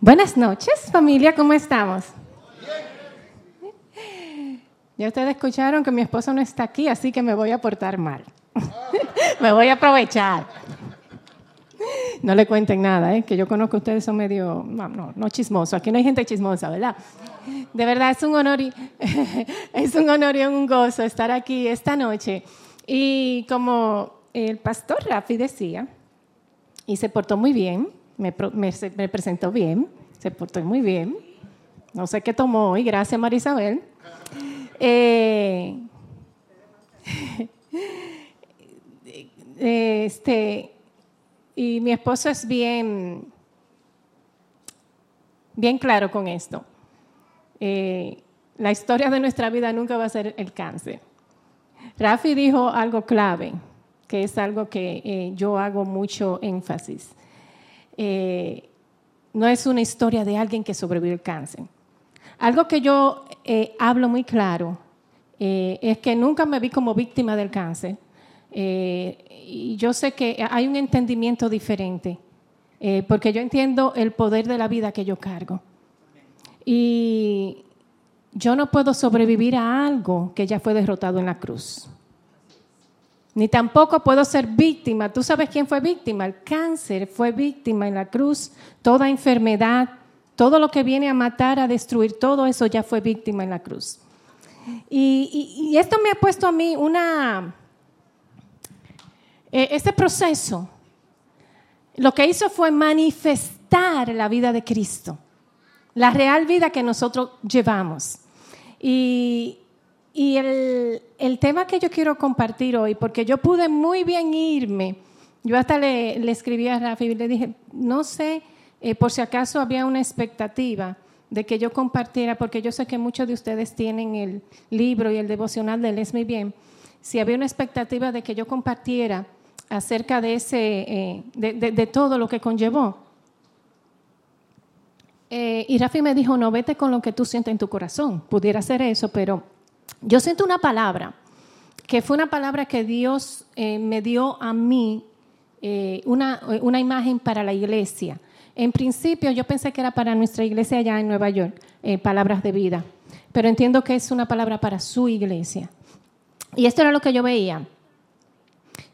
Buenas noches, familia, ¿cómo estamos? Ya ustedes escucharon que mi esposo no está aquí, así que me voy a portar mal. me voy a aprovechar. No le cuenten nada, ¿eh? que yo conozco a ustedes son medio, no, no, no chismosos. Aquí no hay gente chismosa, ¿verdad? De verdad es un honor y es un honor y un gozo estar aquí esta noche. Y como el pastor Rafi decía, y se portó muy bien, me, presentó bien, se portó muy bien. No sé qué tomó hoy, gracias Marisabel. Eh, este, y mi esposo es bien, bien claro con esto. Eh, la historia de nuestra vida nunca va a ser el cáncer. Rafi dijo algo clave, que es algo que eh, yo hago mucho énfasis. Eh, no es una historia de alguien que sobrevivió el cáncer. Algo que yo eh, hablo muy claro es que nunca me vi como víctima del cáncer. y yo sé que hay un entendimiento diferente, porque yo entiendo el poder de la vida que yo cargo. Y yo no puedo sobrevivir a algo que ya fue derrotado en la cruz ni tampoco puedo ser víctima. ¿Tú sabes quién fue víctima? El cáncer fue víctima en la cruz. Toda enfermedad, todo lo que viene a matar, a destruir, todo eso ya fue víctima en la cruz. Y, esto me ha puesto a mí una... Eh, este proceso lo que hizo fue manifestar la vida de Cristo, la real vida que nosotros llevamos. Y, y el, tema que yo quiero compartir hoy, porque yo pude muy bien irme, yo hasta le, escribí a Rafi y le dije, no sé, eh, por si acaso había una expectativa de que yo compartiera, porque yo sé que muchos de ustedes tienen el libro y el devocional de Les Muy Bien, si había una expectativa de que yo compartiera acerca de, ese, eh, de, todo lo que conllevó. Eh, y Rafi me dijo, no, vete con lo que tú sientes en tu corazón. Pudiera ser eso, pero yo siento una palabra, que fue una palabra que Dios eh, me dio a mí, eh, una, imagen para la iglesia. En principio yo pensé que era para nuestra iglesia allá en Nueva York, eh, palabras de vida, pero entiendo que es una palabra para su iglesia. Y esto era lo que yo veía.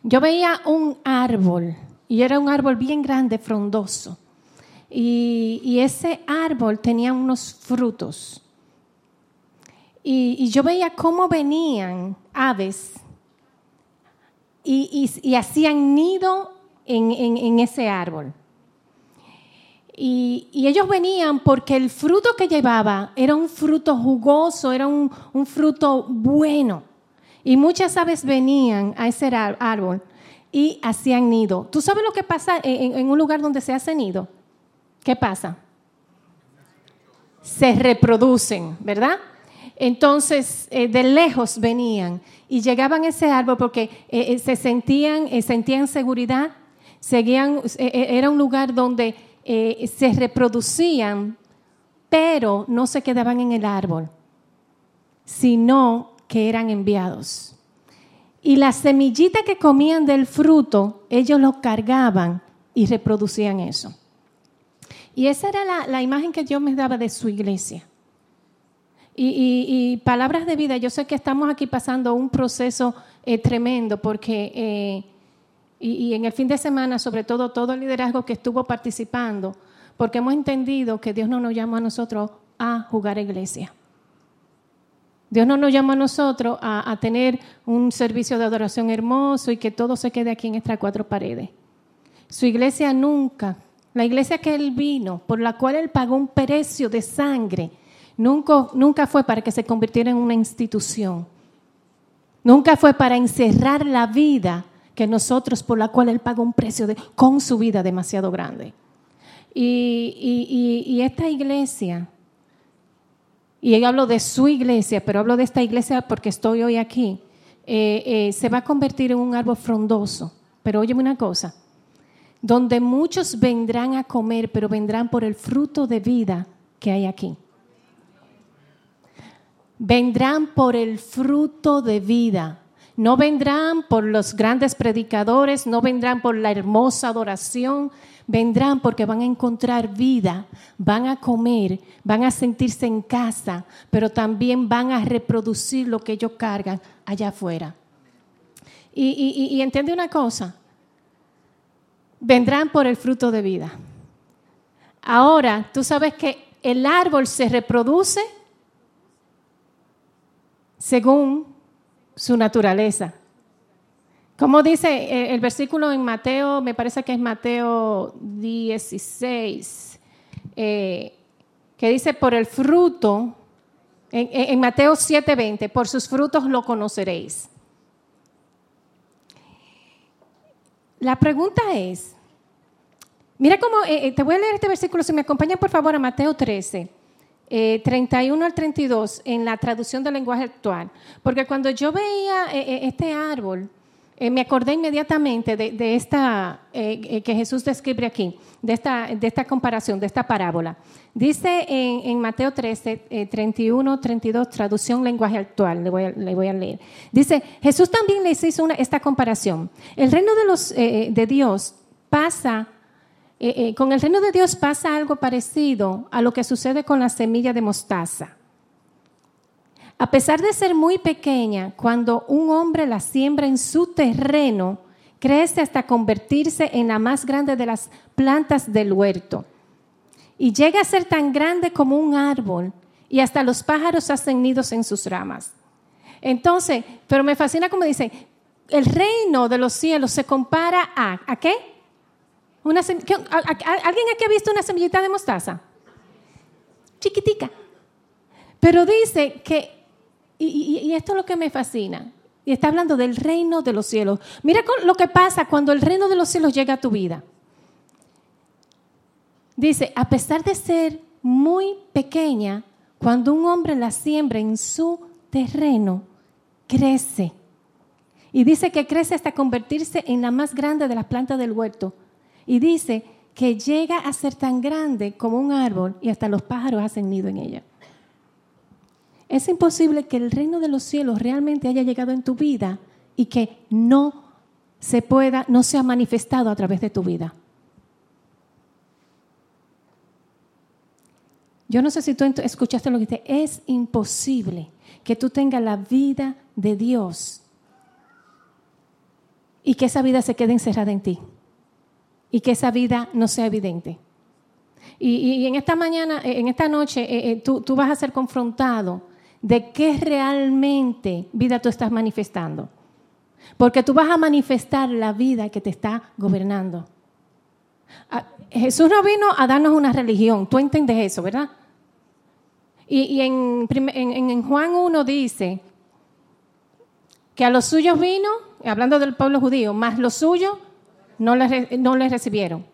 Yo veía un árbol, y era un árbol bien grande, frondoso. y ese árbol tenía unos frutos. Y, yo veía cómo venían aves y, hacían nido en, ese árbol. Y, ellos venían porque el fruto que llevaba era un fruto jugoso, era un, fruto bueno. Y muchas aves venían a ese árbol y hacían nido. ¿Tú sabes lo que pasa en, en un lugar donde se hace nido? ¿Qué pasa? Se reproducen, ¿verdad? Entonces, eh, de lejos venían y llegaban a ese árbol porque eh, eh, se sentían, sentían seguridad, seguían, era un lugar donde se reproducían, pero no se quedaban en el árbol, sino que eran enviados. Y la semillita que comían del fruto, ellos lo cargaban y reproducían eso. Y esa era la, la imagen que Dios me daba de su iglesia. Y, palabras de vida, yo sé que estamos aquí pasando un proceso eh, tremendo porque, eh, y, en el fin de semana, sobre todo todo el liderazgo que estuvo participando, porque hemos entendido que Dios no nos llama a nosotros a jugar iglesia. Dios no nos llama a nosotros a, a tener un servicio de adoración hermoso y que todo se quede aquí en estas cuatro paredes. Su iglesia nunca, la iglesia que Él vino, por la cual Él pagó un precio de sangre, Nunca, nunca fue para que se convirtiera en una institución. Nunca fue para encerrar la vida que nosotros, por la cual Él pagó un precio con su vida demasiado grande. Y, esta iglesia, y hablo de su iglesia, pero hablo de esta iglesia porque estoy hoy aquí, eh, eh, se va a convertir en un árbol frondoso. Pero óyeme una cosa, donde muchos vendrán a comer, pero vendrán por el fruto de vida que hay aquí vendrán por el fruto de vida. No vendrán por los grandes predicadores, no vendrán por la hermosa adoración, vendrán porque van a encontrar vida, van a comer, van a sentirse en casa, pero también van a reproducir lo que ellos cargan allá afuera. Y, entiende una cosa, vendrán por el fruto de vida. Ahora, tú sabes que el árbol se reproduce según su naturaleza. Como dice eh, el versículo en Mateo, me parece que es Mateo 16, eh, que dice, por el fruto, en, en Mateo 7:20, por sus frutos lo conoceréis. La pregunta es, mira cómo, eh, te voy a leer este versículo, si me acompañan por favor a Mateo 13. 31 al 32 en la traducción del lenguaje actual, porque cuando yo veía este árbol, eh, me acordé inmediatamente de, esta eh, eh, que Jesús describe aquí, de esta, comparación, de esta parábola. Dice en, Mateo 13, 31, 32, traducción lenguaje actual, le voy, a, leer. Dice, Jesús también les hizo esta comparación. El reino de Dios pasa, con el reino de Dios pasa algo parecido a lo que sucede con la semilla de mostaza. A pesar de ser muy pequeña, cuando un hombre la siembra en su terreno, crece hasta convertirse en la más grande de las plantas del huerto. Y llega a ser tan grande como un árbol y hasta los pájaros hacen nidos en sus ramas. Entonces, pero me fascina como dice, el reino de los cielos se compara a, ¿a qué? ¿Alguien aquí ha visto una semillita de mostaza? Chiquitica. Pero dice que y, esto es lo que me fascina. Y está hablando del reino de los cielos. Mira lo que pasa cuando el reino de los cielos llega a tu vida. Dice, a pesar de ser muy pequeña, cuando un hombre la siembra en su terreno, crece. Y dice que crece hasta convertirse en la más grande de las plantas del huerto. Y dice que llega a ser tan grande como un árbol y hasta los pájaros hacen nido en ella. Es imposible que el reino de los cielos realmente haya llegado en tu vida y que no se pueda, no sea manifestado a través de tu vida. Yo no sé si tú escuchaste lo que dice, es imposible que tú tengas la vida de Dios y que esa vida se quede encerrada en ti y que esa vida no sea evidente. Y, en esta mañana, en esta noche, eh, eh, tú, tú vas a ser confrontado de qué realmente vida tú estás manifestando. Porque tú vas a manifestar la vida que te está gobernando. Ah, Jesús no vino a darnos una religión, tú entiendes eso, ¿verdad? Y, en, Juan 1 dice que a los suyos vino, hablando del pueblo judío, más los suyos no les, no les recibieron.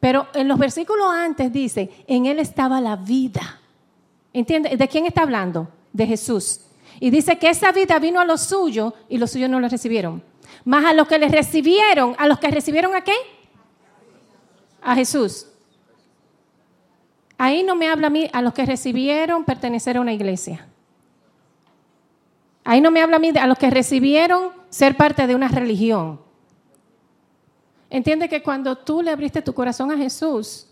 Pero en los versículos antes dice, en él estaba la vida ¿Entiende? ¿De quién está hablando? De Jesús. Y dice que esa vida vino a los suyos y los suyos no la recibieron. Más a los que le recibieron, ¿a los que recibieron a qué? A Jesús. Ahí no me habla a mí a los que recibieron pertenecer a una iglesia. Ahí no me habla a mí a los que recibieron ser parte de una religión. Entiende que cuando tú le abriste tu corazón a Jesús,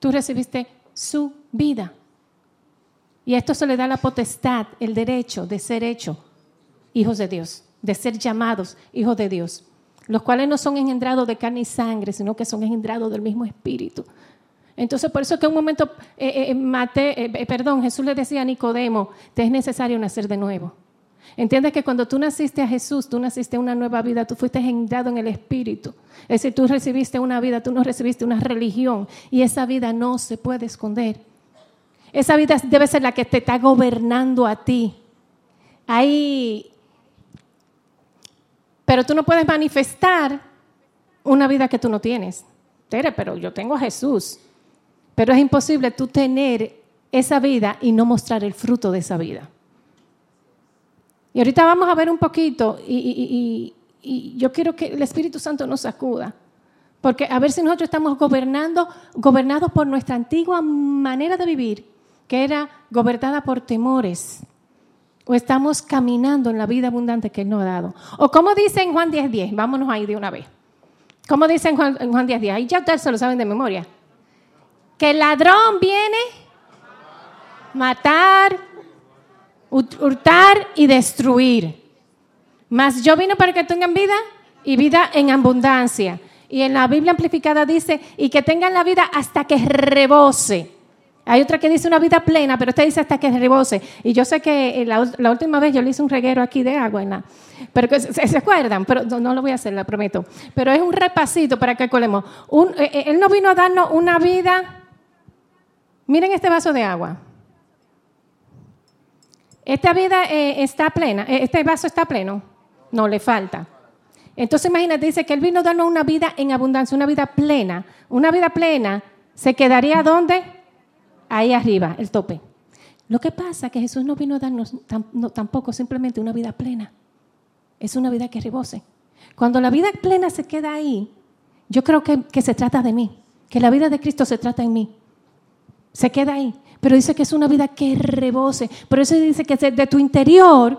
tú recibiste su vida. Y esto se le da la potestad, el derecho de ser hecho hijos de Dios, de ser llamados hijos de Dios, los cuales no son engendrados de carne y sangre, sino que son engendrados del mismo Espíritu. Entonces, por eso que un momento, eh, eh, eh, perdón, Jesús le decía a Nicodemo, te es necesario nacer de nuevo. Entiendes que cuando tú naciste a Jesús, tú naciste a una nueva vida, tú fuiste engendrado en el Espíritu. Es decir, tú recibiste una vida, tú no recibiste una religión y esa vida no se puede esconder. Esa vida debe ser la que te está gobernando a ti. Ahí. Pero tú no puedes manifestar una vida que tú no tienes. Tere, pero yo tengo a Jesús. Pero es imposible tú tener esa vida y no mostrar el fruto de esa vida. Y ahorita vamos a ver un poquito y, yo quiero que el Espíritu Santo nos sacuda. Porque a ver si nosotros estamos gobernando, gobernados por nuestra antigua manera de vivir que era gobernada por temores, ¿O estamos caminando en la vida abundante que Él nos ha dado? ¿O como dice en Juan 10.10? 10, vámonos ahí de una vez. ¿Cómo dice en Juan, 10.10? 10? Ahí ya ustedes se lo saben de memoria. Que el ladrón viene matar, hurtar y destruir. Mas yo vino para que tengan vida y vida en abundancia. Y en la Biblia amplificada dice, y que tengan la vida hasta que rebose. Hay otra que dice una vida plena, pero esta dice hasta que rebose. Y yo sé que eh, la, última vez yo le hice un reguero aquí de agua, en pero se, acuerdan, pero no, lo voy a hacer, la prometo. Pero es un repasito para que colemos. Eh, eh, él no vino a darnos una vida. Miren este vaso de agua. Esta vida está plena, este vaso está pleno. No le falta. Entonces imagínate, dice que Él vino a darnos una vida en abundancia, una vida plena. Una vida plena se quedaría ¿dónde? Ahí arriba, el tope. Lo que pasa es que Jesús no vino a darnos tampoco simplemente una vida plena. Es una vida que rebose. Cuando la vida plena se queda ahí, yo creo que se trata de mí, que la vida de Cristo se trata en mí. Se queda ahí. Pero dice que es una vida que rebose. Por eso dice que de tu interior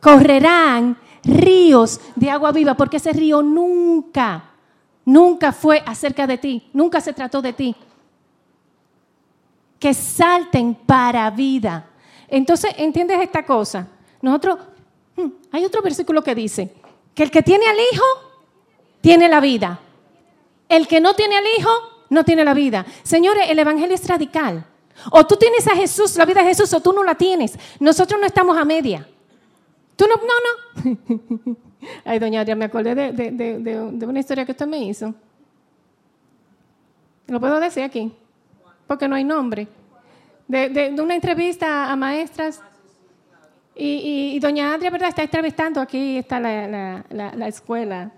correrán ríos de agua viva, porque ese río nunca, nunca fue acerca de ti, nunca se trató de ti. Que salten para vida. Entonces, ¿entiendes esta cosa? Nosotros, hmm, hay otro versículo que dice, que el que tiene al Hijo, tiene la vida. El que no tiene al Hijo, no tiene la vida. Señores, el Evangelio es radical. O tú tienes a Jesús, la vida de Jesús, o tú no la tienes. Nosotros no estamos a media. Tú no, no, no. Ay, doña Adria, me acordé de, una historia que usted me hizo. Lo puedo decir aquí, porque no hay nombre. De, una entrevista a maestras. Y, doña Adria, ¿verdad? Está entrevistando, aquí está la, la escuela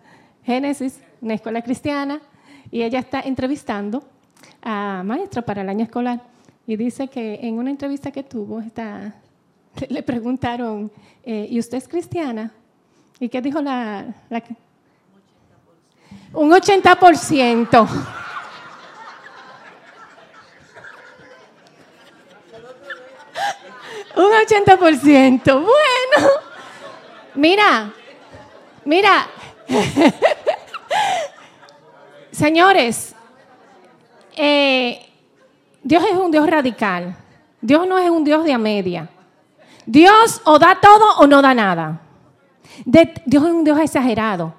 Génesis, una escuela cristiana, y ella está entrevistando a maestros para el año escolar. Y dice que en una entrevista que tuvo, le preguntaron, eh, ¿y usted es cristiana? ¿Y qué dijo la... la un 80%. Un 80%. Bueno, mira, mira. Señores, eh, Dios es un Dios radical. Dios no es un Dios de a media. Dios o da todo o no da nada. Dios es un Dios exagerado.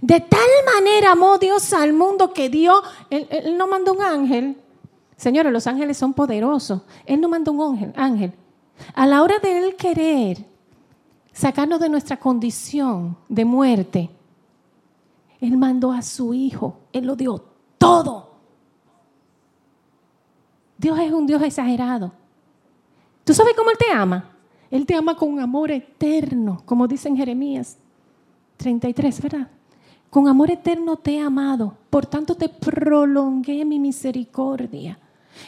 De tal manera amó Dios al mundo que dio, él, no mandó un ángel. Señores, los ángeles son poderosos. Él no mandó un ángel, ángel. A la hora de él querer sacarnos de nuestra condición de muerte, él mandó a su hijo. Él lo dio todo. Dios es un Dios exagerado. ¿Tú sabes cómo Él te ama? Él te ama con amor eterno, como dice en Jeremías 33, ¿verdad? Con amor eterno te he amado, por tanto te prolongué mi misericordia.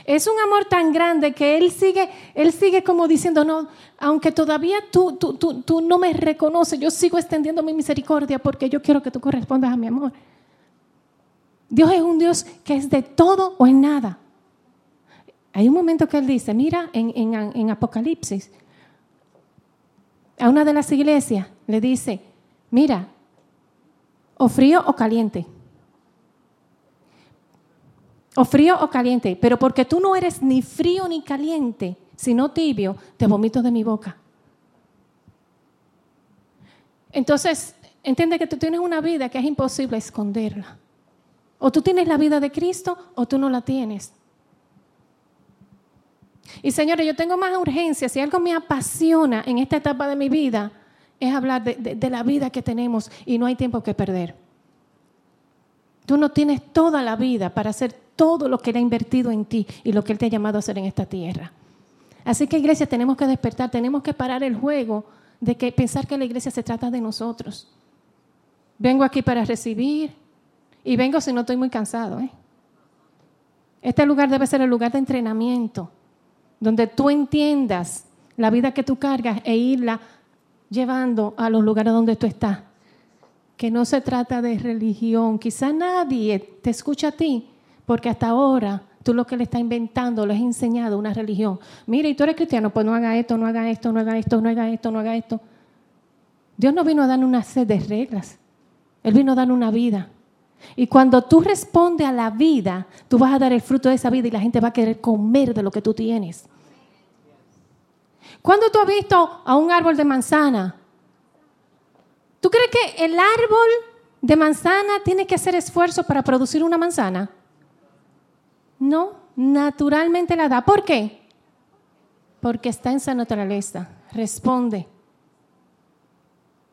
Es un amor tan grande que Él sigue, Él sigue como diciendo, no, aunque todavía tú, tú, tú, tú no me reconoces, yo sigo extendiendo mi misericordia porque yo quiero que tú correspondas a mi amor. Dios es un Dios que es de todo o en nada. Hay un momento que él dice, mira, en, Apocalipsis, a una de las iglesias le dice, mira, o frío o caliente. O frío o caliente, pero porque tú no eres ni frío ni caliente, sino tibio, te vomito de mi boca. Entonces, entiende que tú tienes una vida que es imposible esconderla. O tú tienes la vida de Cristo o tú no la tienes. Y señores, yo tengo más urgencia, si algo me apasiona en esta etapa de mi vida, es hablar de, la vida que tenemos y no hay tiempo que perder. Tú no tienes toda la vida para hacer todo lo que Él ha invertido en ti y lo que Él te ha llamado a hacer en esta tierra. Así que iglesia, tenemos que despertar, tenemos que parar el juego de que pensar que la iglesia se trata de nosotros. Vengo aquí para recibir y vengo si no estoy muy cansado. ¿eh? Este lugar debe ser el lugar de entrenamiento donde tú entiendas la vida que tú cargas e irla llevando a los lugares donde tú estás. Que no se trata de religión. Quizá nadie te escucha a ti porque hasta ahora Tú lo que le estás inventando, le has enseñado una religión. Mira, y tú eres cristiano, pues no haga esto, no haga esto, no haga esto, no haga esto, no haga esto. Dios no vino a dar una sed de reglas. Él vino a dar una vida. Y cuando tú respondes a la vida, tú vas a dar el fruto de esa vida y la gente va a querer comer de lo que tú tienes. ¿Cuándo tú has visto a un árbol de manzana? ¿Tú crees que el árbol de manzana tiene que hacer esfuerzo para producir una manzana? No, naturalmente la da. ¿Por qué? Porque está en esa naturaleza. Responde.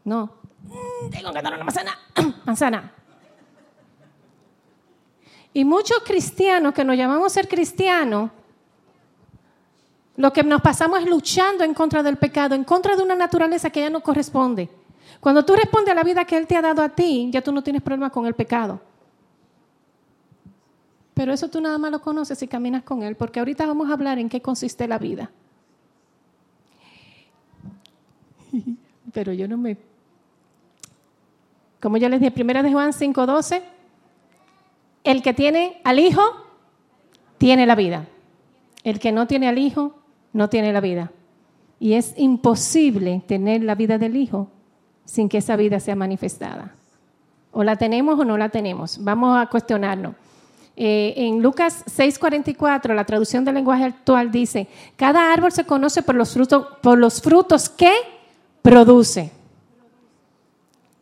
No, mm, tengo que dar una manzana. manzana. Y muchos cristianos que nos llamamos ser cristianos, lo que nos pasamos es luchando en contra del pecado, en contra de una naturaleza que ya no corresponde. Cuando tú respondes a la vida que Él te ha dado a ti, ya tú no tienes problema con el pecado. Pero eso tú nada más lo conoces si caminas con Él, porque ahorita vamos a hablar en qué consiste la vida. Pero yo no me... Como yo les dije, primera de Juan 5.12, el que tiene al Hijo, tiene la vida. El que no tiene al Hijo, no tiene la vida. Y es imposible tener la vida del Hijo sin que esa vida sea manifestada. O la tenemos o no la tenemos. Vamos a cuestionarnos. Eh, en Lucas 6:44, la traducción del lenguaje actual dice, cada árbol se conoce por los frutos, por los frutos que produce.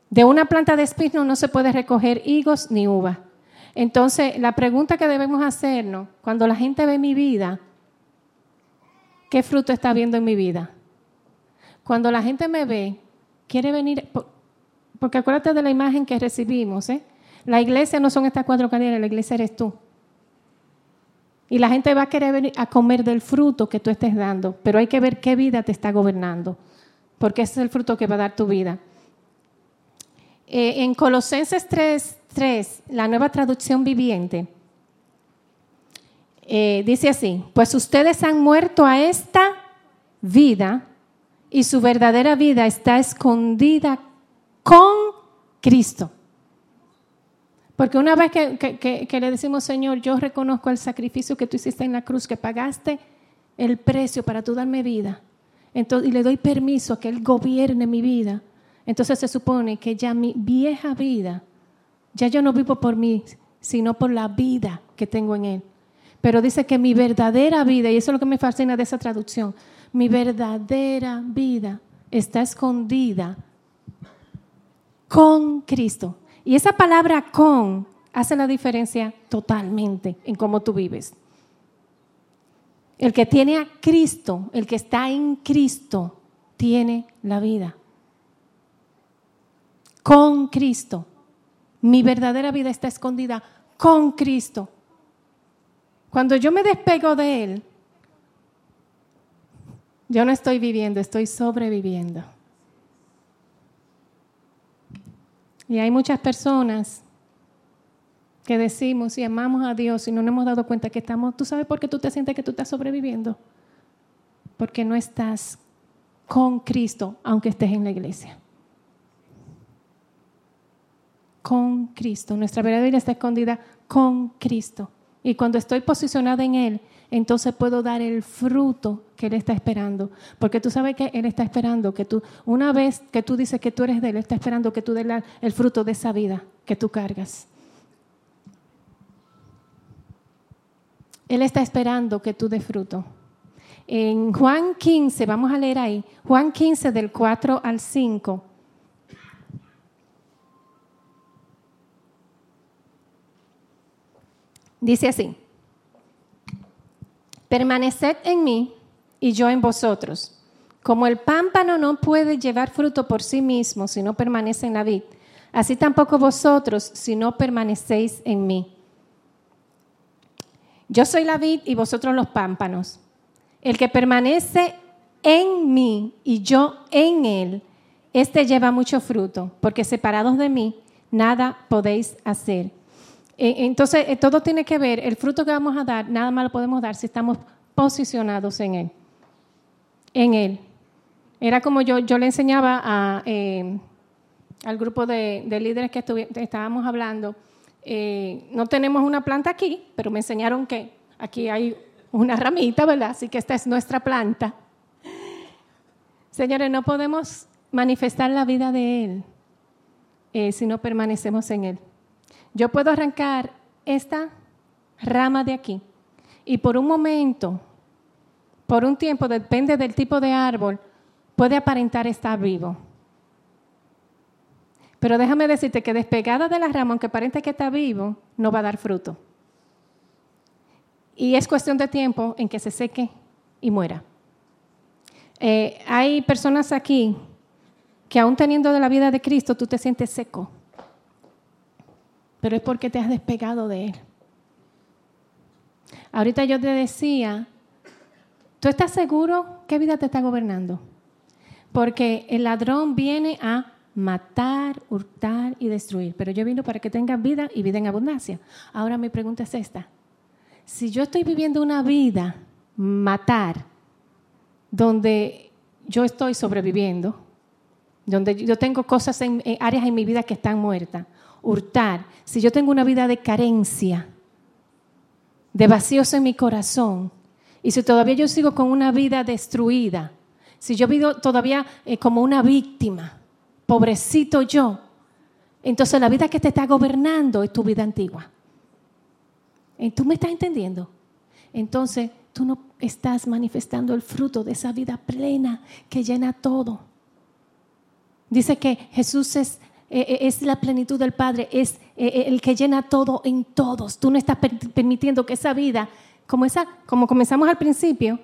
De una planta de espino no se puede recoger higos ni uva. Entonces, la pregunta que debemos hacernos, cuando la gente ve mi vida, ¿qué fruto está viendo en mi vida? Cuando la gente me ve, quiere venir, porque acuérdate de la imagen que recibimos, ¿eh? La iglesia no son estas cuatro cadenas, la iglesia eres tú. Y la gente va a querer venir a comer del fruto que tú estés dando, pero hay que ver qué vida te está gobernando, porque ese es el fruto que va a dar tu vida. Eh, en Colosenses 3, 3, la nueva traducción viviente, eh, dice así, pues ustedes han muerto a esta vida y su verdadera vida está escondida con Cristo. Porque una vez que, le decimos, Señor, yo reconozco el sacrificio que tú hiciste en la cruz, que pagaste el precio para tú darme vida, entonces, y le doy permiso a que Él gobierne mi vida, entonces se supone que ya mi vieja vida, ya yo no vivo por mí, sino por la vida que tengo en Él. Pero dice que mi verdadera vida, y eso es lo que me fascina de esa traducción, mi verdadera vida está escondida con Cristo. Y esa palabra con hace la diferencia totalmente en cómo tú vives. El que tiene a Cristo, el que está en Cristo, tiene la vida. Con Cristo. Mi verdadera vida está escondida con Cristo. Cuando yo me despego de Él, yo no estoy viviendo, estoy sobreviviendo. Y hay muchas personas que decimos y amamos a Dios y no nos hemos dado cuenta que estamos, ¿tú sabes por qué tú te sientes que tú estás sobreviviendo? Porque no estás con Cristo, aunque estés en la iglesia. Con Cristo. Nuestra verdadera está escondida con Cristo. Y cuando estoy posicionada en Él, entonces puedo dar el fruto que Él está esperando. Porque tú sabes que Él está esperando que tú, una vez que tú dices que tú eres de Él, está esperando que tú des el fruto de esa vida que tú cargas. Él está esperando que tú des fruto. En Juan 15, vamos a leer ahí, Juan 15 del 4 al 5. Dice así, permaneced en mí y yo en vosotros. Como el pámpano no puede llevar fruto por sí mismo si no permanece en la vid, así tampoco vosotros si no permanecéis en mí. Yo soy la vid y vosotros los pámpanos. El que permanece en mí y yo en él, éste lleva mucho fruto, porque separados de mí, nada podéis hacer. Eh, entonces, eh, todo tiene que ver, el fruto que vamos a dar, nada más lo podemos dar si estamos posicionados en Él. En Él. Era como yo, yo le enseñaba a, eh, al grupo de, líderes que estábamos hablando, no tenemos una planta aquí, pero me enseñaron que aquí hay una ramita, ¿verdad? Así que esta es nuestra planta. Señores, no podemos manifestar la vida de Él eh, si no permanecemos en Él. Yo puedo arrancar esta rama de aquí y por un momento, por un tiempo, depende del tipo de árbol, puede aparentar estar vivo. Pero déjame decirte que despegada de la rama, aunque aparente que está vivo, no va a dar fruto. Y es cuestión de tiempo en que se seque y muera. Eh, hay personas aquí que aún teniendo de la vida de Cristo, tú te sientes seco. Pero es porque te has despegado de Él. Ahorita yo te decía, ¿tú estás seguro qué vida te está gobernando? Porque el ladrón viene a matar, hurtar y destruir. Pero yo vino para que tengan vida y vida en abundancia. Ahora mi pregunta es esta. Si yo estoy viviendo una vida matar, donde yo estoy sobreviviendo, donde yo tengo cosas en, áreas en mi vida que están muertas, hurtar, si yo tengo una vida de carencia, de vacíos en mi corazón, y si todavía yo sigo con una vida destruida, si yo vivo todavía eh, como una víctima, pobrecito yo, entonces la vida que te está gobernando es tu vida antigua. Eh, ¿Tú me estás entendiendo? Entonces tú no estás manifestando el fruto de esa vida plena que llena todo. Dice que Jesús es, eh, es la plenitud del Padre, es el que llena todo en todos. Tú no estás permitiendo que esa vida, como, esa, como comenzamos al principio,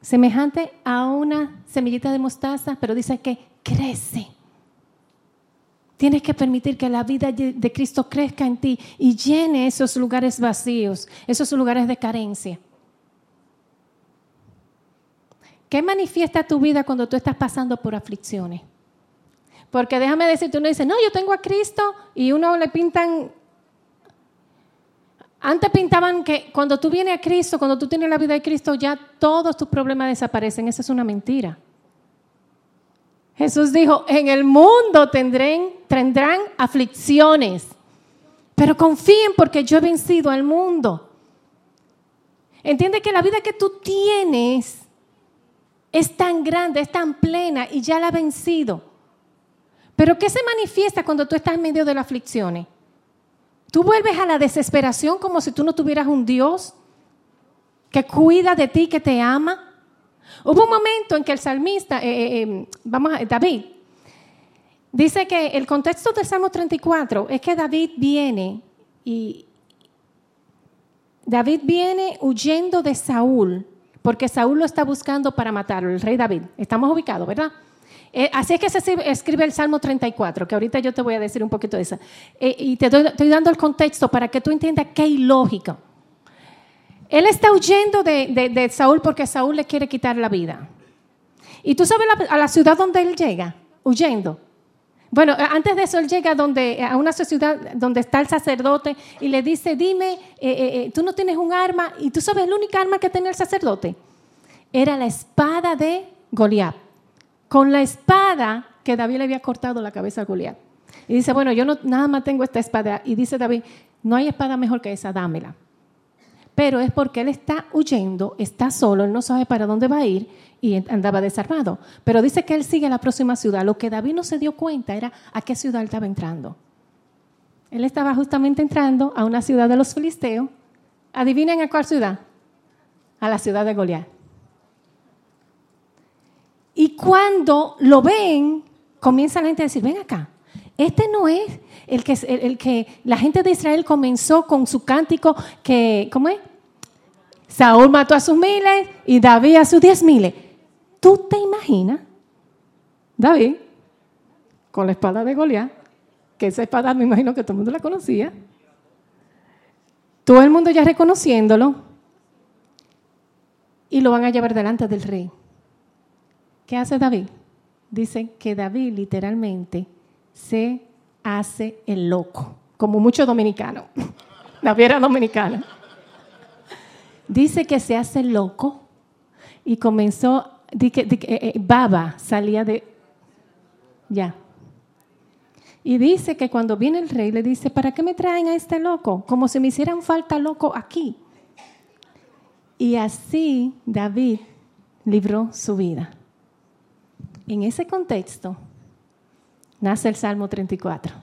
semejante a una semillita de mostaza, pero dice que crece Tienes que permitir que la vida de Cristo crezca en ti y llene esos lugares vacíos, esos lugares de carencia. ¿Qué manifiesta tu vida cuando tú estás pasando por aflicciones? Porque déjame decirte, uno dice, no, yo tengo a Cristo y uno le pintan... Antes pintaban que cuando tú vienes a Cristo, cuando tú tienes la vida de Cristo, ya todos tus problemas desaparecen. Esa es una mentira. Jesús dijo, en el mundo tendrán, tendrán aflicciones, pero confíen porque yo he vencido al mundo. Entiende que la vida que tú tienes es tan grande, es tan plena y ya la ha vencido. Pero ¿qué se manifiesta cuando tú estás en medio de las aflicciones? Tú vuelves a la desesperación como si tú no tuvieras un Dios que cuida de ti, que te ama. Hubo un momento en que el salmista, eh, eh, em, vamos a, David, dice que el contexto del Salmo 34 es que David viene y David viene huyendo de Saúl, porque Saúl lo está buscando para matarlo, el rey David. Estamos ubicados, ¿verdad? Eh, así es que se escribe el Salmo 34, que ahorita yo te voy a decir un poquito de eso. y te estoy dando el contexto para que tú entiendas qué ilógica. Él está huyendo de, Saúl porque Saúl le quiere quitar la vida. Y tú sabes a la ciudad donde él llega, huyendo. Bueno, eh, antes de eso él llega donde, a una ciudad donde está el sacerdote y le dice, dime, eh, eh, tú no tienes un arma y tú sabes el único arma que tenía el sacerdote. Era la espada de Goliat. Con la espada que David le había cortado la cabeza a Goliat. Y dice, bueno, yo no, nada más tengo esta espada. Y dice David, no hay espada mejor que esa, dámela pero es porque él está huyendo, está solo, él no sabe para dónde va a ir y andaba desarmado. Pero dice que él sigue a la próxima ciudad. Lo que David no se dio cuenta era a qué ciudad estaba entrando. Él estaba justamente entrando a una ciudad de los filisteos. ¿Adivinen a cuál ciudad? A la ciudad de Goliat. Y cuando lo ven, comienza la gente a decir, ven acá, este no es el que, el, que la gente de Israel comenzó con su cántico que, ¿cómo es? Saúl mató a sus miles y David a sus diez miles. ¿Tú te imaginas? David, con la espada de Goliat, que esa espada me imagino que todo el mundo la conocía, todo el mundo ya reconociéndolo, y lo van a llevar delante del rey. ¿Qué hace David? Dicen que David literalmente se hace el loco, como muchos dominicanos, la viera dominicana. Dice que se hace loco y comenzó, di que, eh, eh, baba salía de, ya. Y dice que cuando viene el rey le dice, ¿para qué me traen a este loco? Como si me hicieran falta loco aquí. Y así David libró su vida. En ese contexto nace el Salmo 34.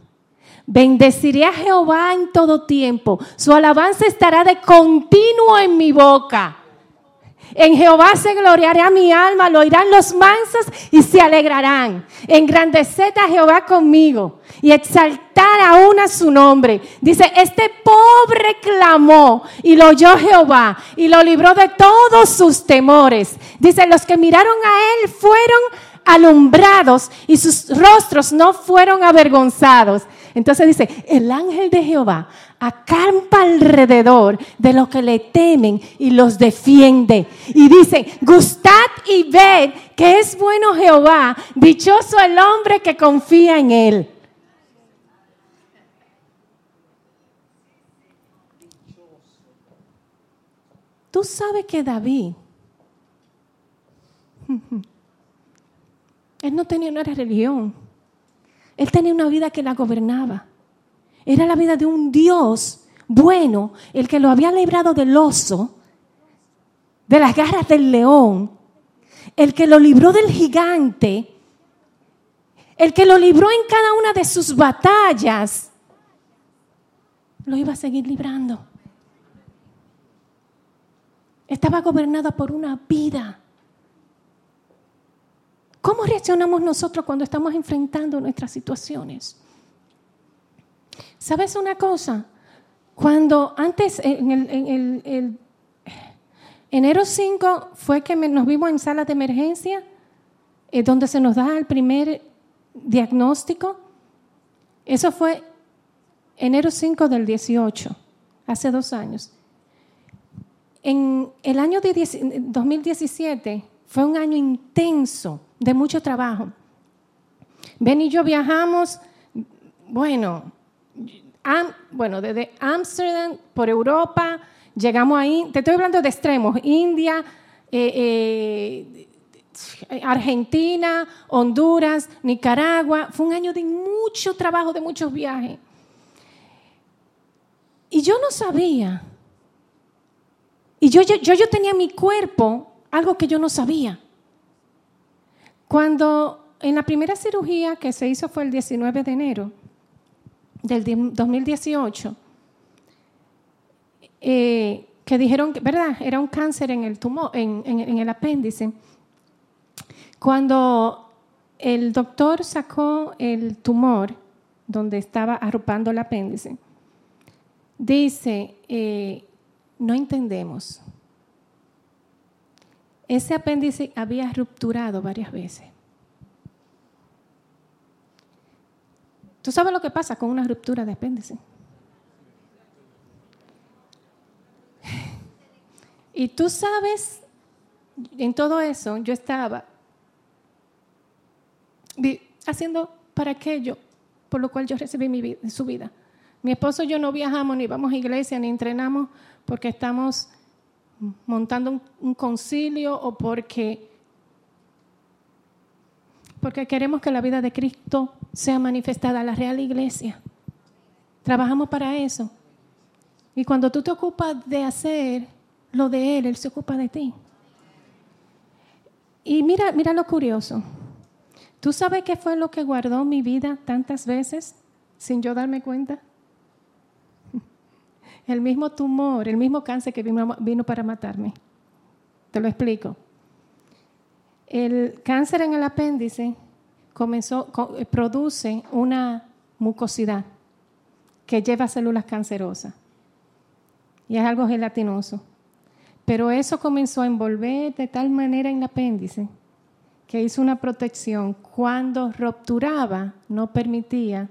Bendeciré a Jehová en todo tiempo. Su alabanza estará de continuo en mi boca. En Jehová se gloriará mi alma, lo oirán los mansos y se alegrarán. Engrandeced a Jehová conmigo y exaltar aún a su nombre. Dice, este pobre clamó y lo oyó Jehová y lo libró de todos sus temores. Dice, los que miraron a él fueron alumbrados y sus rostros no fueron avergonzados. Entonces dice, el ángel de Jehová acampa alrededor de los que le temen y los defiende. Y dice, gustad y ved que es bueno Jehová, dichoso el hombre que confía en él. Tú sabes que David, él no tenía una religión, él tenía una vida que la gobernaba. Era la vida de un Dios bueno, el que lo había librado del oso, de las garras del león, el que lo libró del gigante, el que lo libró en cada una de sus batallas, lo iba a seguir librando. Estaba gobernada por una vida. ¿Cómo reaccionamos nosotros cuando estamos enfrentando nuestras situaciones? ¿Sabes una cosa? Cuando antes, en el, enero 5 fue que nos vimos en sala de emergencia, eh, donde se nos da el primer diagnóstico. Eso fue enero 5 del 18, hace dos años. En el año de 2017 fue un año intenso de mucho trabajo. Ben y yo viajamos, bueno, bueno, desde Ámsterdam por Europa, llegamos ahí, te estoy hablando de extremos, India, eh, eh, Argentina, Honduras, Nicaragua. Fue un año de mucho trabajo, de muchos viajes. Y yo no sabía. Y yo, yo, yo tenía en mi cuerpo algo que yo no sabía. Cuando en la primera cirugía que se hizo fue el 19 de enero, del 2018, eh, que dijeron ¿verdad? Era un cáncer en el tumor, en, el apéndice. Cuando el doctor sacó el tumor donde estaba arropando el apéndice, dice, eh, no entendemos. Ese apéndice había rupturado varias veces. ¿Tú sabes lo que pasa con una ruptura de apéndice? Y tú sabes, en todo eso yo estaba haciendo para aquello por lo cual yo recibí mi vida, su vida. Mi esposo y yo no viajamos, ni vamos a iglesia, ni entrenamos porque estamos montando un concilio o porque porque queremos que la vida de Cristo sea manifestada a la real iglesia. Trabajamos para eso. Y cuando tú te ocupas de hacer lo de Él, Él se ocupa de ti. Y mira, mira lo curioso. ¿Tú sabes qué fue lo que guardó mi vida tantas veces sin yo darme cuenta? El mismo tumor, el mismo cáncer que vino, para matarme. Te lo explico. El cáncer en el apéndice eh, produce una mucosidad que lleva células cancerosas. Y es algo gelatinoso. Pero eso comenzó a envolver de tal manera en el apéndice que hizo una protección. Cuando rupturaba, no permitía.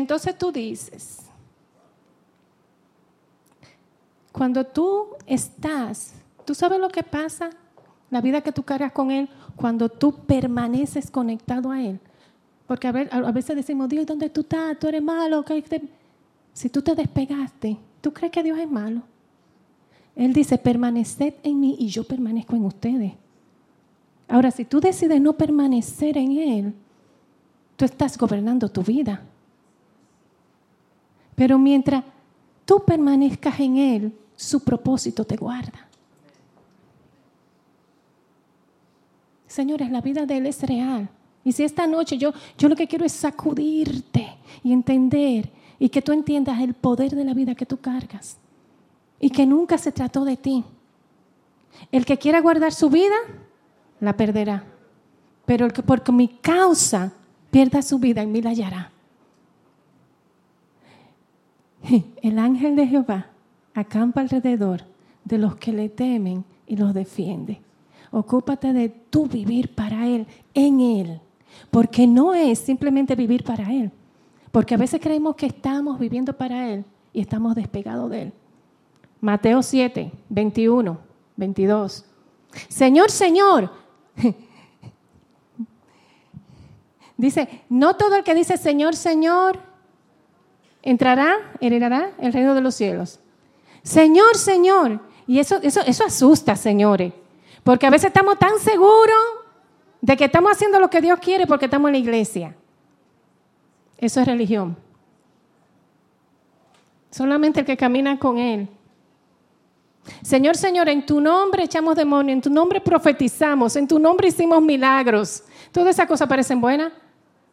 Entonces tú dices, cuando tú estás, ¿tú sabes lo que pasa? La vida que tú cargas con Él cuando tú permaneces conectado a Él. Porque a, veces decimos, Dios, ¿dónde tú estás? Tú eres malo. Si tú te despegaste, ¿tú crees que Dios es malo? Él dice, permaneced en mí y yo permanezco en ustedes. Ahora, si tú decides no permanecer en Él, tú estás gobernando tu vida. Pero mientras tú permanezcas en Él, su propósito te guarda. Señores, la vida de Él es real. Y si esta noche yo, yo lo que quiero es sacudirte y entender y que tú entiendas el poder de la vida que tú cargas y que nunca se trató de ti. El que quiera guardar su vida, la perderá. Pero el que por mi causa pierda su vida, en mí la hallará. El ángel de Jehová acampa alrededor de los que le temen y los defiende. Ocúpate de tu vivir para Él, en Él. Porque no es simplemente vivir para Él. Porque a veces creemos que estamos viviendo para Él y estamos despegados de Él. Mateo 7, 21, 22. Señor, Señor. Dice, no todo el que dice Señor, Señor, entrará, heredará el reino de los cielos. Señor, Señor. Y eso, eso, eso asusta, señores. Porque a veces estamos tan seguros de que estamos haciendo lo que Dios quiere porque estamos en la iglesia. Eso es religión. Solamente el que camina con Él. Señor, Señor, en tu nombre echamos demonios, en tu nombre profetizamos, en tu nombre hicimos milagros. Todas esas cosas parecen buenas,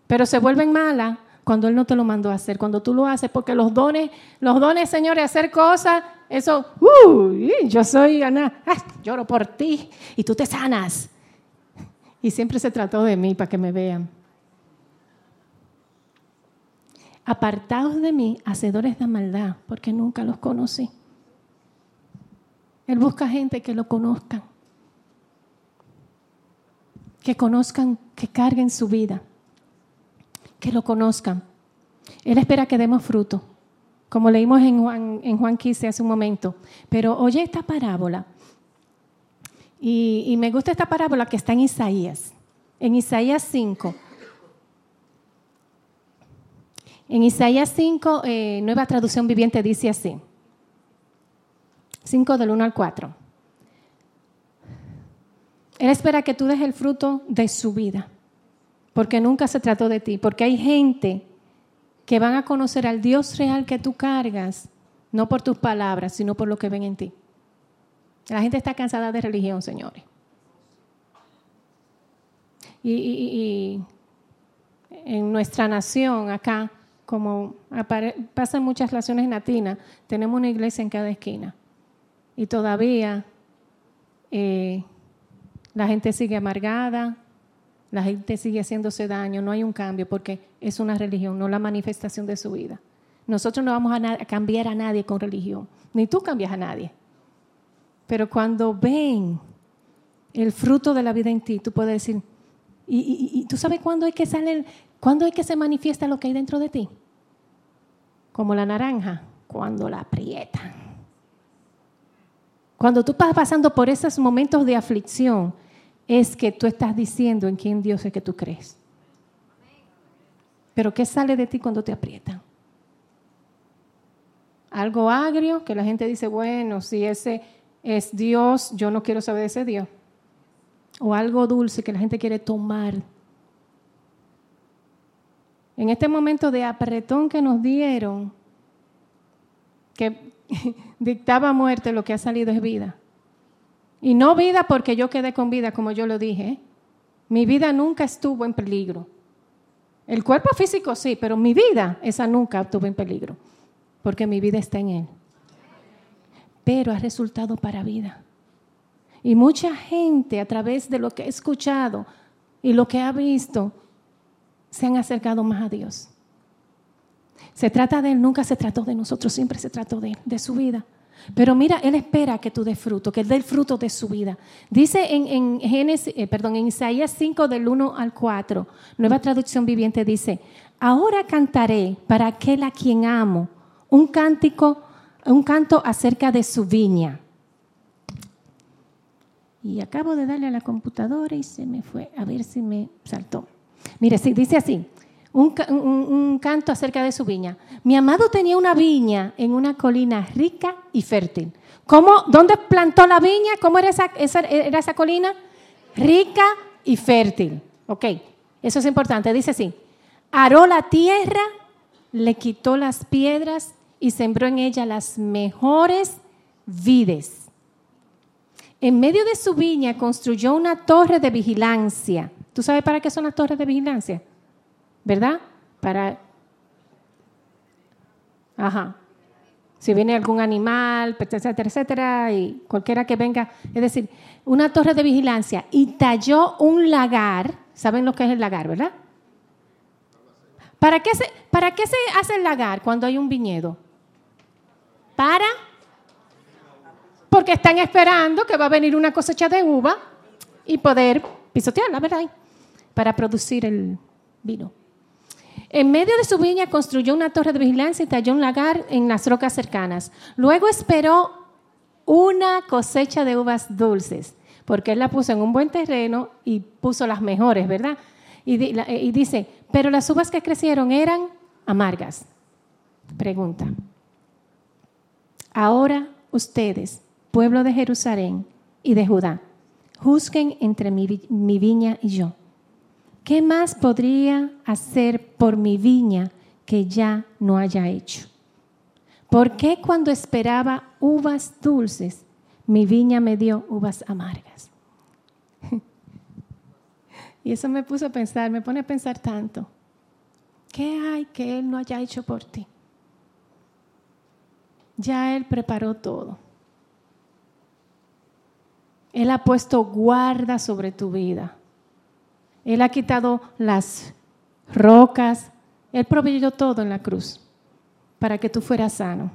pero se vuelven malas cuando Él no te lo mandó a hacer, cuando tú lo haces, porque los dones, los dones, Señor, de hacer cosas, eso, uh, yo soy Ana, lloro por ti y tú te sanas. Y siempre se trató de mí para que me vean. Apartaos de mí, hacedores de maldad, porque nunca los conocí. Él busca gente que lo conozcan, que conozcan, que carguen su vida, que lo conozcan. Él espera que demos fruto, como leímos en Juan, en Juan 15 hace un momento. Pero oye esta parábola y, me gusta esta parábola que está en Isaías, en Isaías 5. En Isaías 5, eh, nueva traducción viviente, dice así. 5 del 1 al 4. Él espera que tú des el fruto de su vida, porque nunca se trató de ti, porque hay gente que van a conocer al Dios real que tú cargas, no por tus palabras, sino por lo que ven en ti. La gente está cansada de religión, señores. Y, en nuestra nación, acá, como pasan muchas naciones latinas, tenemos una iglesia en cada esquina. Y todavía eh, la gente sigue amargada, la gente sigue haciéndose daño, no hay un cambio porque es una religión, no la manifestación de su vida. Nosotros no vamos a cambiar a nadie con religión, ni tú cambias a nadie. Pero cuando ven el fruto de la vida en ti, tú puedes decir, ¿y, tú sabes cuándo hay que sale, cuándo hay que se manifiesta lo que hay dentro de ti? Como la naranja, cuando la aprietan. Cuando tú estás pasando por esos momentos de aflicción, es que tú estás diciendo en quién Dios es que tú crees. Pero ¿qué sale de ti cuando te aprietan? Algo agrio que la gente dice, bueno, si ese es Dios, yo no quiero saber de ese Dios. O algo dulce que la gente quiere tomar. En este momento de apretón que nos dieron, que dictaba muerte, lo que ha salido es vida. Y no vida porque yo quedé con vida, como yo lo dije. Mi vida nunca estuvo en peligro. El cuerpo físico sí, pero mi vida, esa nunca estuvo en peligro, porque mi vida está en Él pero ha resultado para vida. Y mucha gente a través de lo que ha escuchado y lo que ha visto, se han acercado más a Dios. Se trata de Él, nunca se trató de nosotros, siempre se trató de Él, de su vida. Pero mira, Él espera que tú des fruto, que Él dé el fruto de su vida. Dice en, Génesis, eh, perdón, en Isaías 5 del 1 al 4, nueva traducción viviente dice, ahora cantaré para aquel a quien amo un cántico un canto acerca de su viña. Y acabo de darle a la computadora y se me fue, a ver si me saltó. Mire, sí, dice así, un, canto acerca de su viña. Mi amado tenía una viña en una colina rica y fértil. ¿Cómo, ¿Dónde plantó la viña? ¿Cómo era esa, era esa colina? Rica y fértil. Ok, eso es importante. Dice así, aró la tierra, le quitó las piedras y sembró en ella las mejores vides. En medio de su viña construyó una torre de vigilancia. ¿Tú sabes para qué son las torres de vigilancia? ¿Verdad? Para... Ajá. Si viene algún animal, etcétera, etcétera, y cualquiera que venga. Es decir, una torre de vigilancia y talló un lagar. ¿Saben lo que es el lagar, verdad? ¿Para qué se, para qué se hace el lagar cuando hay un viñedo? Para porque están esperando que va a venir una cosecha de uva y poder pisotearla, ¿verdad? Para producir el vino. En medio de su viña construyó una torre de vigilancia y talló un lagar en las rocas cercanas. Luego esperó una cosecha de uvas dulces, porque él la puso en un buen terreno y puso las mejores, ¿verdad? Y, dice, pero las uvas que crecieron eran amargas. Pregunta. Ahora ustedes pueblo de Jerusalén y de Judá, juzguen entre mi, viña y yo. ¿Qué más podría hacer por mi viña que ya no haya hecho? ¿Por qué cuando esperaba uvas dulces, mi viña me dio uvas amargas? y eso me puso a pensar, me pone a pensar tanto. ¿Qué hay que Él no haya hecho por ti? Ya Él preparó todo. Él ha puesto guarda sobre tu vida. Él ha quitado las rocas. Él proveyó todo en la cruz para que tú fueras sano,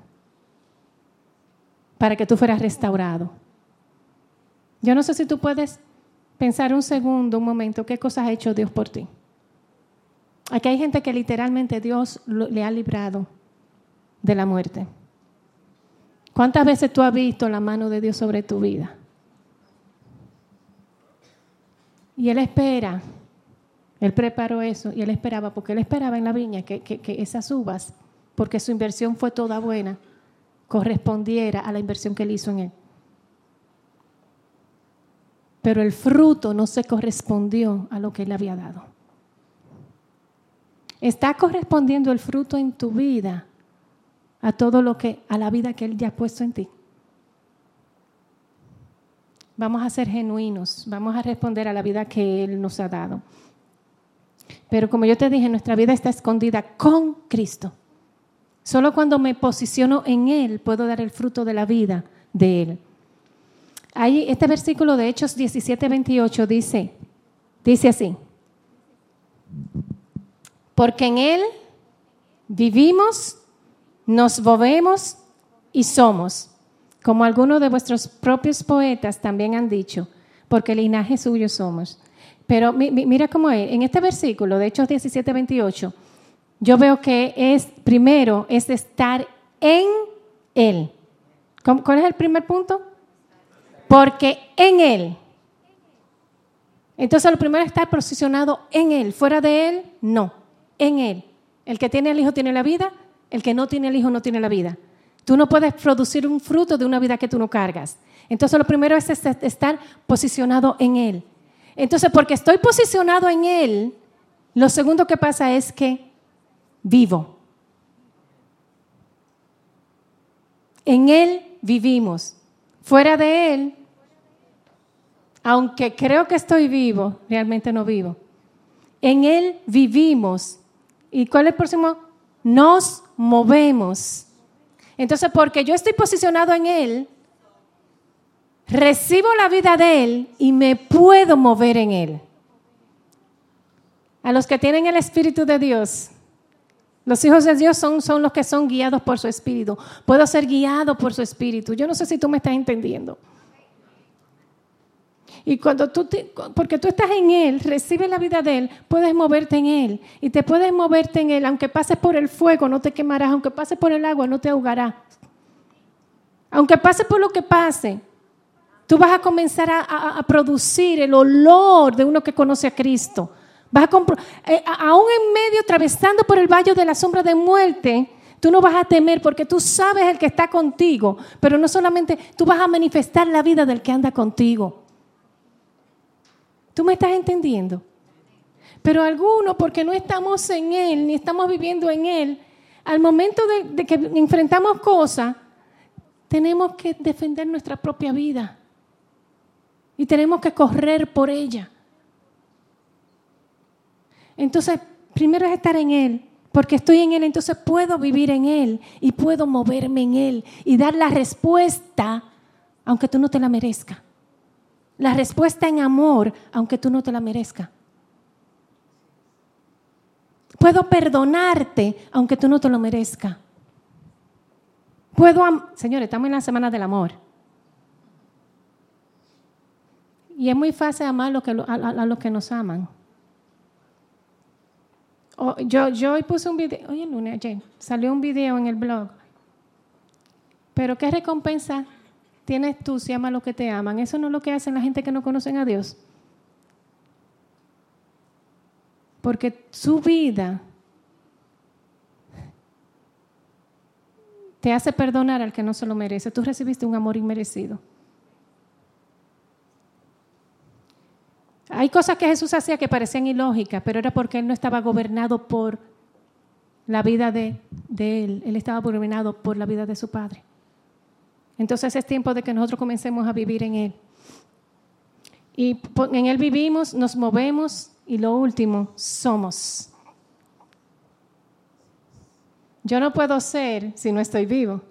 para que tú fueras restaurado. Yo no sé si tú puedes pensar un segundo, un momento, qué cosas ha hecho Dios por ti. Aquí hay gente que literalmente Dios le ha librado de la muerte. ¿Cuántas veces tú has visto la mano de Dios sobre tu vida? Y él espera, él preparó eso y él esperaba, porque él esperaba en la viña que, esas uvas, porque su inversión fue toda buena, correspondiera a la inversión que él hizo en él. Pero el fruto no se correspondió a lo que él había dado. Está correspondiendo el fruto en tu vida a todo lo que, a la vida que él ya ha puesto en ti. Vamos a ser genuinos, vamos a responder a la vida que Él nos ha dado. Pero como yo te dije, nuestra vida está escondida con Cristo. Solo cuando me posiciono en Él puedo dar el fruto de la vida de Él. Ahí, este versículo de Hechos 17, 28 dice, dice así, porque en Él vivimos, nos movemos y somos como algunos de vuestros propios poetas también han dicho, porque linaje suyo somos. Pero mira cómo es, en este versículo de Hechos 17, 28, yo veo que es, primero, es estar en Él. ¿Cuál es el primer punto? Porque en Él. Entonces lo primero es estar posicionado en Él. Fuera de Él, no. En Él. El que tiene el Hijo tiene la vida, el que no tiene el Hijo no tiene la vida. Tú no puedes producir un fruto de una vida que tú no cargas. Entonces lo primero es estar posicionado en Él. Entonces, porque estoy posicionado en Él, lo segundo que pasa es que vivo. En Él vivimos. Fuera de Él, aunque creo que estoy vivo, realmente no vivo. En Él vivimos. ¿Y cuál es el próximo? Nos movemos. Entonces, porque yo estoy posicionado en Él, recibo la vida de Él y me puedo mover en Él. A los que tienen el Espíritu de Dios, los hijos de Dios son, son los que son guiados por su Espíritu. Puedo ser guiado por su Espíritu. Yo no sé si tú me estás entendiendo. Y cuando tú, porque tú estás en Él, recibes la vida de Él, puedes moverte en Él. Y te puedes moverte en Él, aunque pases por el fuego, no te quemarás, aunque pases por el agua, no te ahogarás. Aunque pases por lo que pase, tú vas a comenzar a, producir el olor de uno que conoce a Cristo. Vas a eh, aún en medio, atravesando por el valle de la sombra de muerte, tú no vas a temer porque tú sabes el que está contigo, pero no solamente tú vas a manifestar la vida del que anda contigo. ¿Tú me estás entendiendo? Pero algunos, porque no estamos en Él, ni estamos viviendo en Él, Al momento de, que enfrentamos cosas, tenemos que defender nuestra propia vida. Y tenemos que correr por ella. Entonces, primero es estar en Él, porque estoy en Él, entonces puedo vivir en Él y puedo moverme en Él y dar la respuesta, aunque tú no te la merezcas. La respuesta en amor, aunque tú no te la merezcas. Puedo perdonarte, aunque tú no te lo merezcas. Puedo, señores, estamos en la semana del amor. Y es muy fácil amar a los que nos aman. Yo, hoy puse un video, oye, lunes, salió un video en el blog. Pero ¿qué recompensa tienes tú si amas a los que te aman? Eso no es lo que hacen la gente que no conocen a Dios. Porque su vida te hace perdonar al que no se lo merece. Tú recibiste un amor inmerecido. Hay cosas que Jesús hacía que parecían ilógicas, pero era porque Él no estaba gobernado por la vida de, Él, Él estaba gobernado por la vida de su Padre. Entonces es tiempo de que nosotros comencemos a vivir en Él. Y en Él vivimos, nos movemos y lo último, somos. Yo no puedo ser si no estoy vivo.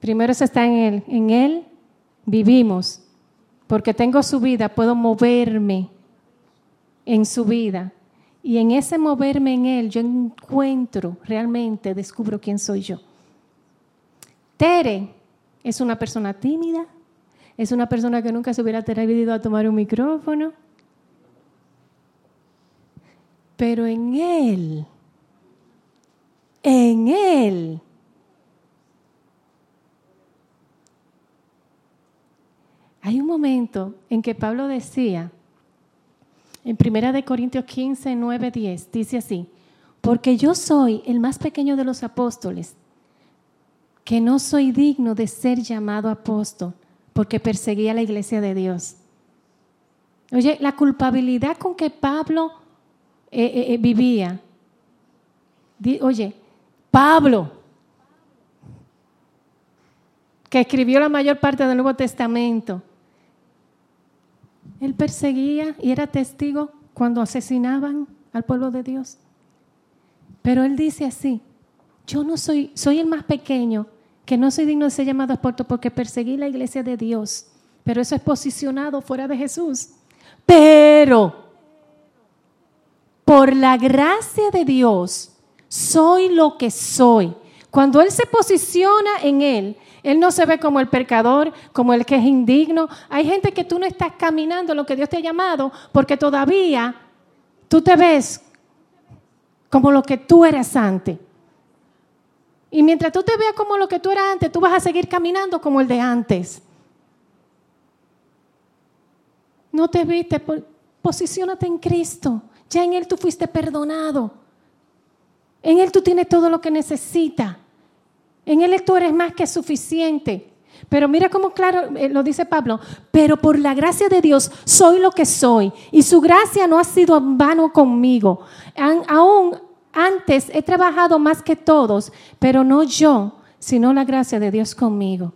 Primero se está en Él. En Él vivimos. Porque tengo su vida, puedo moverme en su vida. Y en ese moverme en Él, yo encuentro, realmente descubro quién soy yo. Tere es una persona tímida, es una persona que nunca se hubiera atrevido a tomar un micrófono. Pero en Él, en Él, hay un momento en que Pablo decía, en Primera de Corintios 15, 9, 10, dice así, porque yo soy el más pequeño de los apóstoles, que no soy digno de ser llamado apóstol, porque perseguía la iglesia de Dios. Oye, la culpabilidad con que Pablo eh, eh, eh, vivía. oye, Pablo, que escribió la mayor parte del Nuevo Testamento, él perseguía y era testigo cuando asesinaban al pueblo de Dios. Pero él dice así, yo no soy, soy el más pequeño, que no soy digno de ser llamado apóstol porque perseguí la iglesia de Dios. Pero eso es posicionado fuera de Jesús. Pero por la gracia de Dios soy lo que soy. Cuando Él se posiciona en Él, él no se ve como el pecador, como el que es indigno. Hay gente que tú no estás caminando lo que Dios te ha llamado porque todavía tú te ves como lo que tú eras antes. Y mientras tú te veas como lo que tú eras antes, tú vas a seguir caminando como el de antes. No te viste, posiciónate en Cristo. Ya en Él tú fuiste perdonado. En Él tú tienes todo lo que necesitas. En Él tú eres más que suficiente. Pero mira cómo claro eh, lo dice Pablo, pero por la gracia de Dios soy lo que soy y su gracia no ha sido en vano conmigo. aún antes he trabajado más que todos, pero no yo, sino la gracia de Dios conmigo.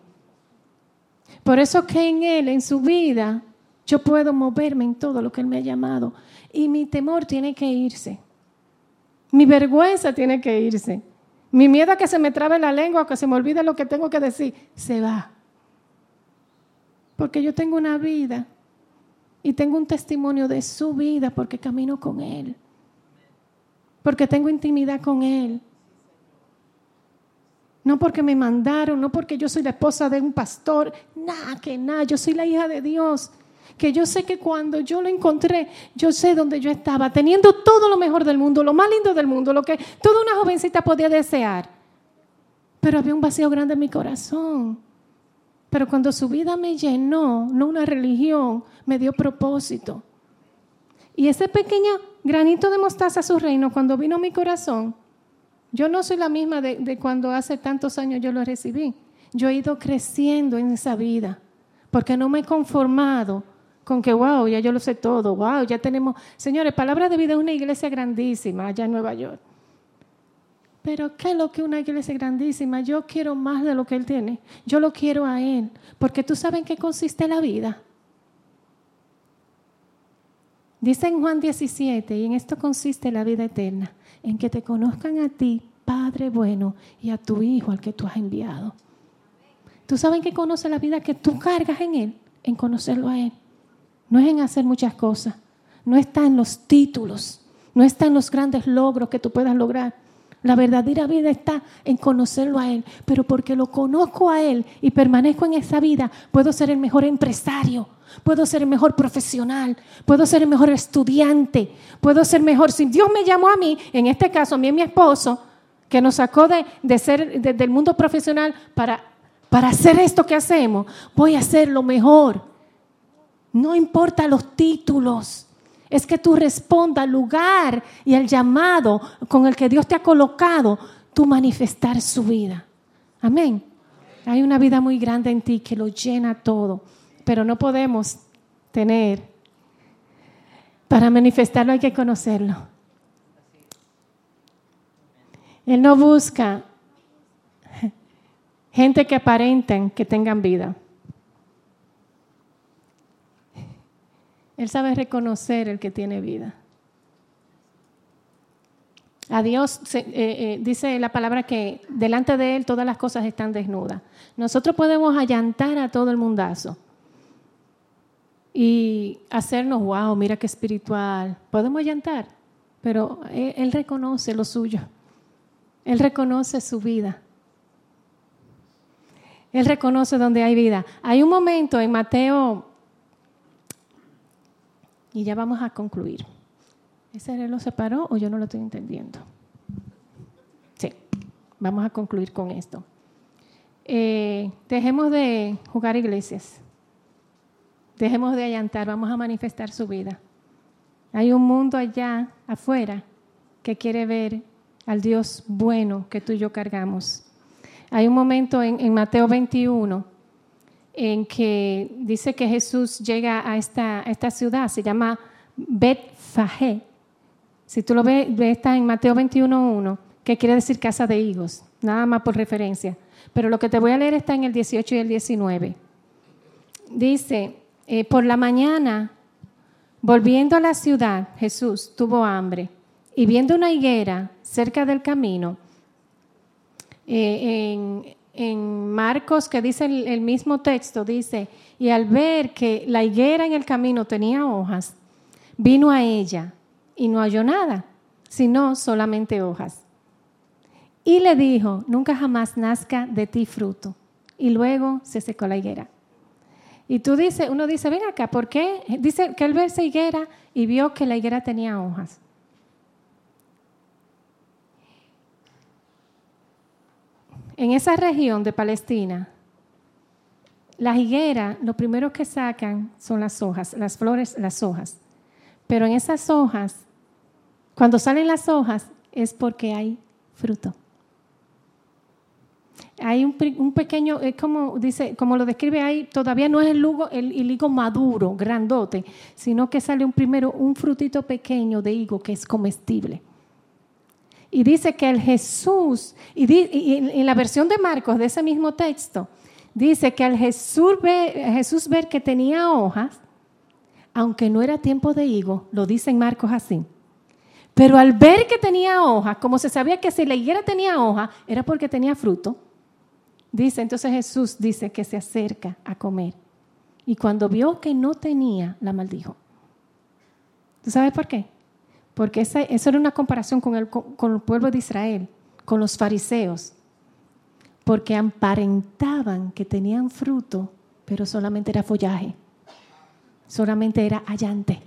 Por eso que en Él, en su vida, yo puedo moverme en todo lo que Él me ha llamado. Y mi temor tiene que irse. Mi vergüenza tiene que irse. Mi miedo a que se me trabe la lengua, que se me olvide lo que tengo que decir, se va. Porque yo tengo una vida y tengo un testimonio de su vida porque camino con Él. Porque tengo intimidad con Él. No porque me mandaron, no porque yo soy la esposa de un pastor, nada, que nada, yo soy la hija de Dios que yo sé que cuando yo lo encontré, yo sé dónde yo estaba, teniendo todo lo mejor del mundo, lo más lindo del mundo, lo que toda una jovencita podía desear. Pero había un vacío grande en mi corazón. Pero cuando su vida me llenó, no una religión, me dio propósito. Y ese pequeño granito de mostaza a su reino, cuando vino a mi corazón, yo no soy la misma de, de cuando hace tantos años yo lo recibí. Yo he ido creciendo en esa vida, porque no me he conformado con que, wow, ya yo lo sé todo, wow, ya tenemos, señores, Palabra de Vida es una iglesia grandísima allá en Nueva York. pero ¿qué es lo que una iglesia grandísima? Yo quiero más de lo que Él tiene. Yo lo quiero a Él, porque tú sabes en qué consiste la vida. Dice en Juan 17, y en esto consiste la vida eterna, en que te conozcan a ti, Padre bueno, y a tu Hijo al que tú has enviado. ¿Tú sabes en qué conoce la vida que tú cargas en Él? En conocerlo a Él. No es en hacer muchas cosas, no está en los títulos, no está en los grandes logros que tú puedas lograr. La verdadera vida está en conocerlo a Él, pero porque lo conozco a Él y permanezco en esa vida, puedo ser el mejor empresario, puedo ser el mejor profesional, puedo ser el mejor estudiante, puedo ser mejor. Si Dios me llamó a mí, en este caso a mí y a mi esposo, que nos sacó de, ser del mundo profesional para, para hacer esto que hacemos, voy a hacer lo mejor. No importa los títulos. Es que tú respondas al lugar y al llamado con el que Dios te ha colocado, tú manifestar su vida. Amén. Hay una vida muy grande en ti que lo llena todo, pero no podemos tener. Para manifestarlo hay que conocerlo. Él no busca gente que aparenten que tengan vida. Él sabe reconocer el que tiene vida. A Dios eh, eh, dice la palabra que delante de Él todas las cosas están desnudas. Nosotros podemos allantar a todo el mundazo y hacernos, wow, mira qué espiritual. Podemos allantar, pero él, él reconoce lo suyo. Él reconoce su vida. Él reconoce donde hay vida. Hay un momento en Mateo y ya vamos a concluir. ¿Ese lo separó o yo no lo estoy entendiendo? Sí, vamos a concluir con esto. Eh, dejemos de jugar iglesias. Dejemos de allantar, vamos a manifestar su vida. Hay un mundo allá afuera que quiere ver al Dios bueno que tú y yo cargamos. Hay un momento en, en Mateo 21 en que dice que Jesús llega a esta, esta ciudad, se llama Betfagé. Si tú lo ves, está en Mateo 21.1, que quiere decir casa de higos, nada más por referencia. Pero lo que te voy a leer está en el 18 y el 19. Dice, eh, por la mañana, volviendo a la ciudad, Jesús tuvo hambre y viendo una higuera cerca del camino, eh, en, en Marcos, que dice el, mismo texto, dice, y al ver que la higuera en el camino tenía hojas, vino a ella y no halló nada, sino solamente hojas. Y le dijo, nunca jamás nazca de ti fruto. Y luego se secó la higuera. Y tú dices, uno dice, ven acá, ¿por qué? Dice que él ve esa higuera y vio que la higuera tenía hojas. En esa región de Palestina, las higueras, lo primero que sacan son las hojas, las flores, las hojas. Pero en esas hojas, cuando salen las hojas, es porque hay fruto. Hay un, pequeño, es como dice, como lo describe ahí, todavía no es el, el, higo maduro, grandote, sino que sale un primero un frutito pequeño de higo que es comestible. Y dice que el Jesús, y, en la versión de Marcos de ese mismo texto, dice que al Jesús ver, que tenía hojas, aunque no era tiempo de higo, lo dice en Marcos así. Pero al ver que tenía hojas, como se sabía que si la higuera tenía hoja, era porque tenía fruto. Dice, entonces Jesús dice que se acerca a comer. Y cuando vio que no tenía, la maldijo. ¿Tú sabes por qué? Porque esa, eso era una comparación con el, con el pueblo de Israel, con los fariseos, porque aparentaban que tenían fruto, pero solamente era follaje, solamente era allante.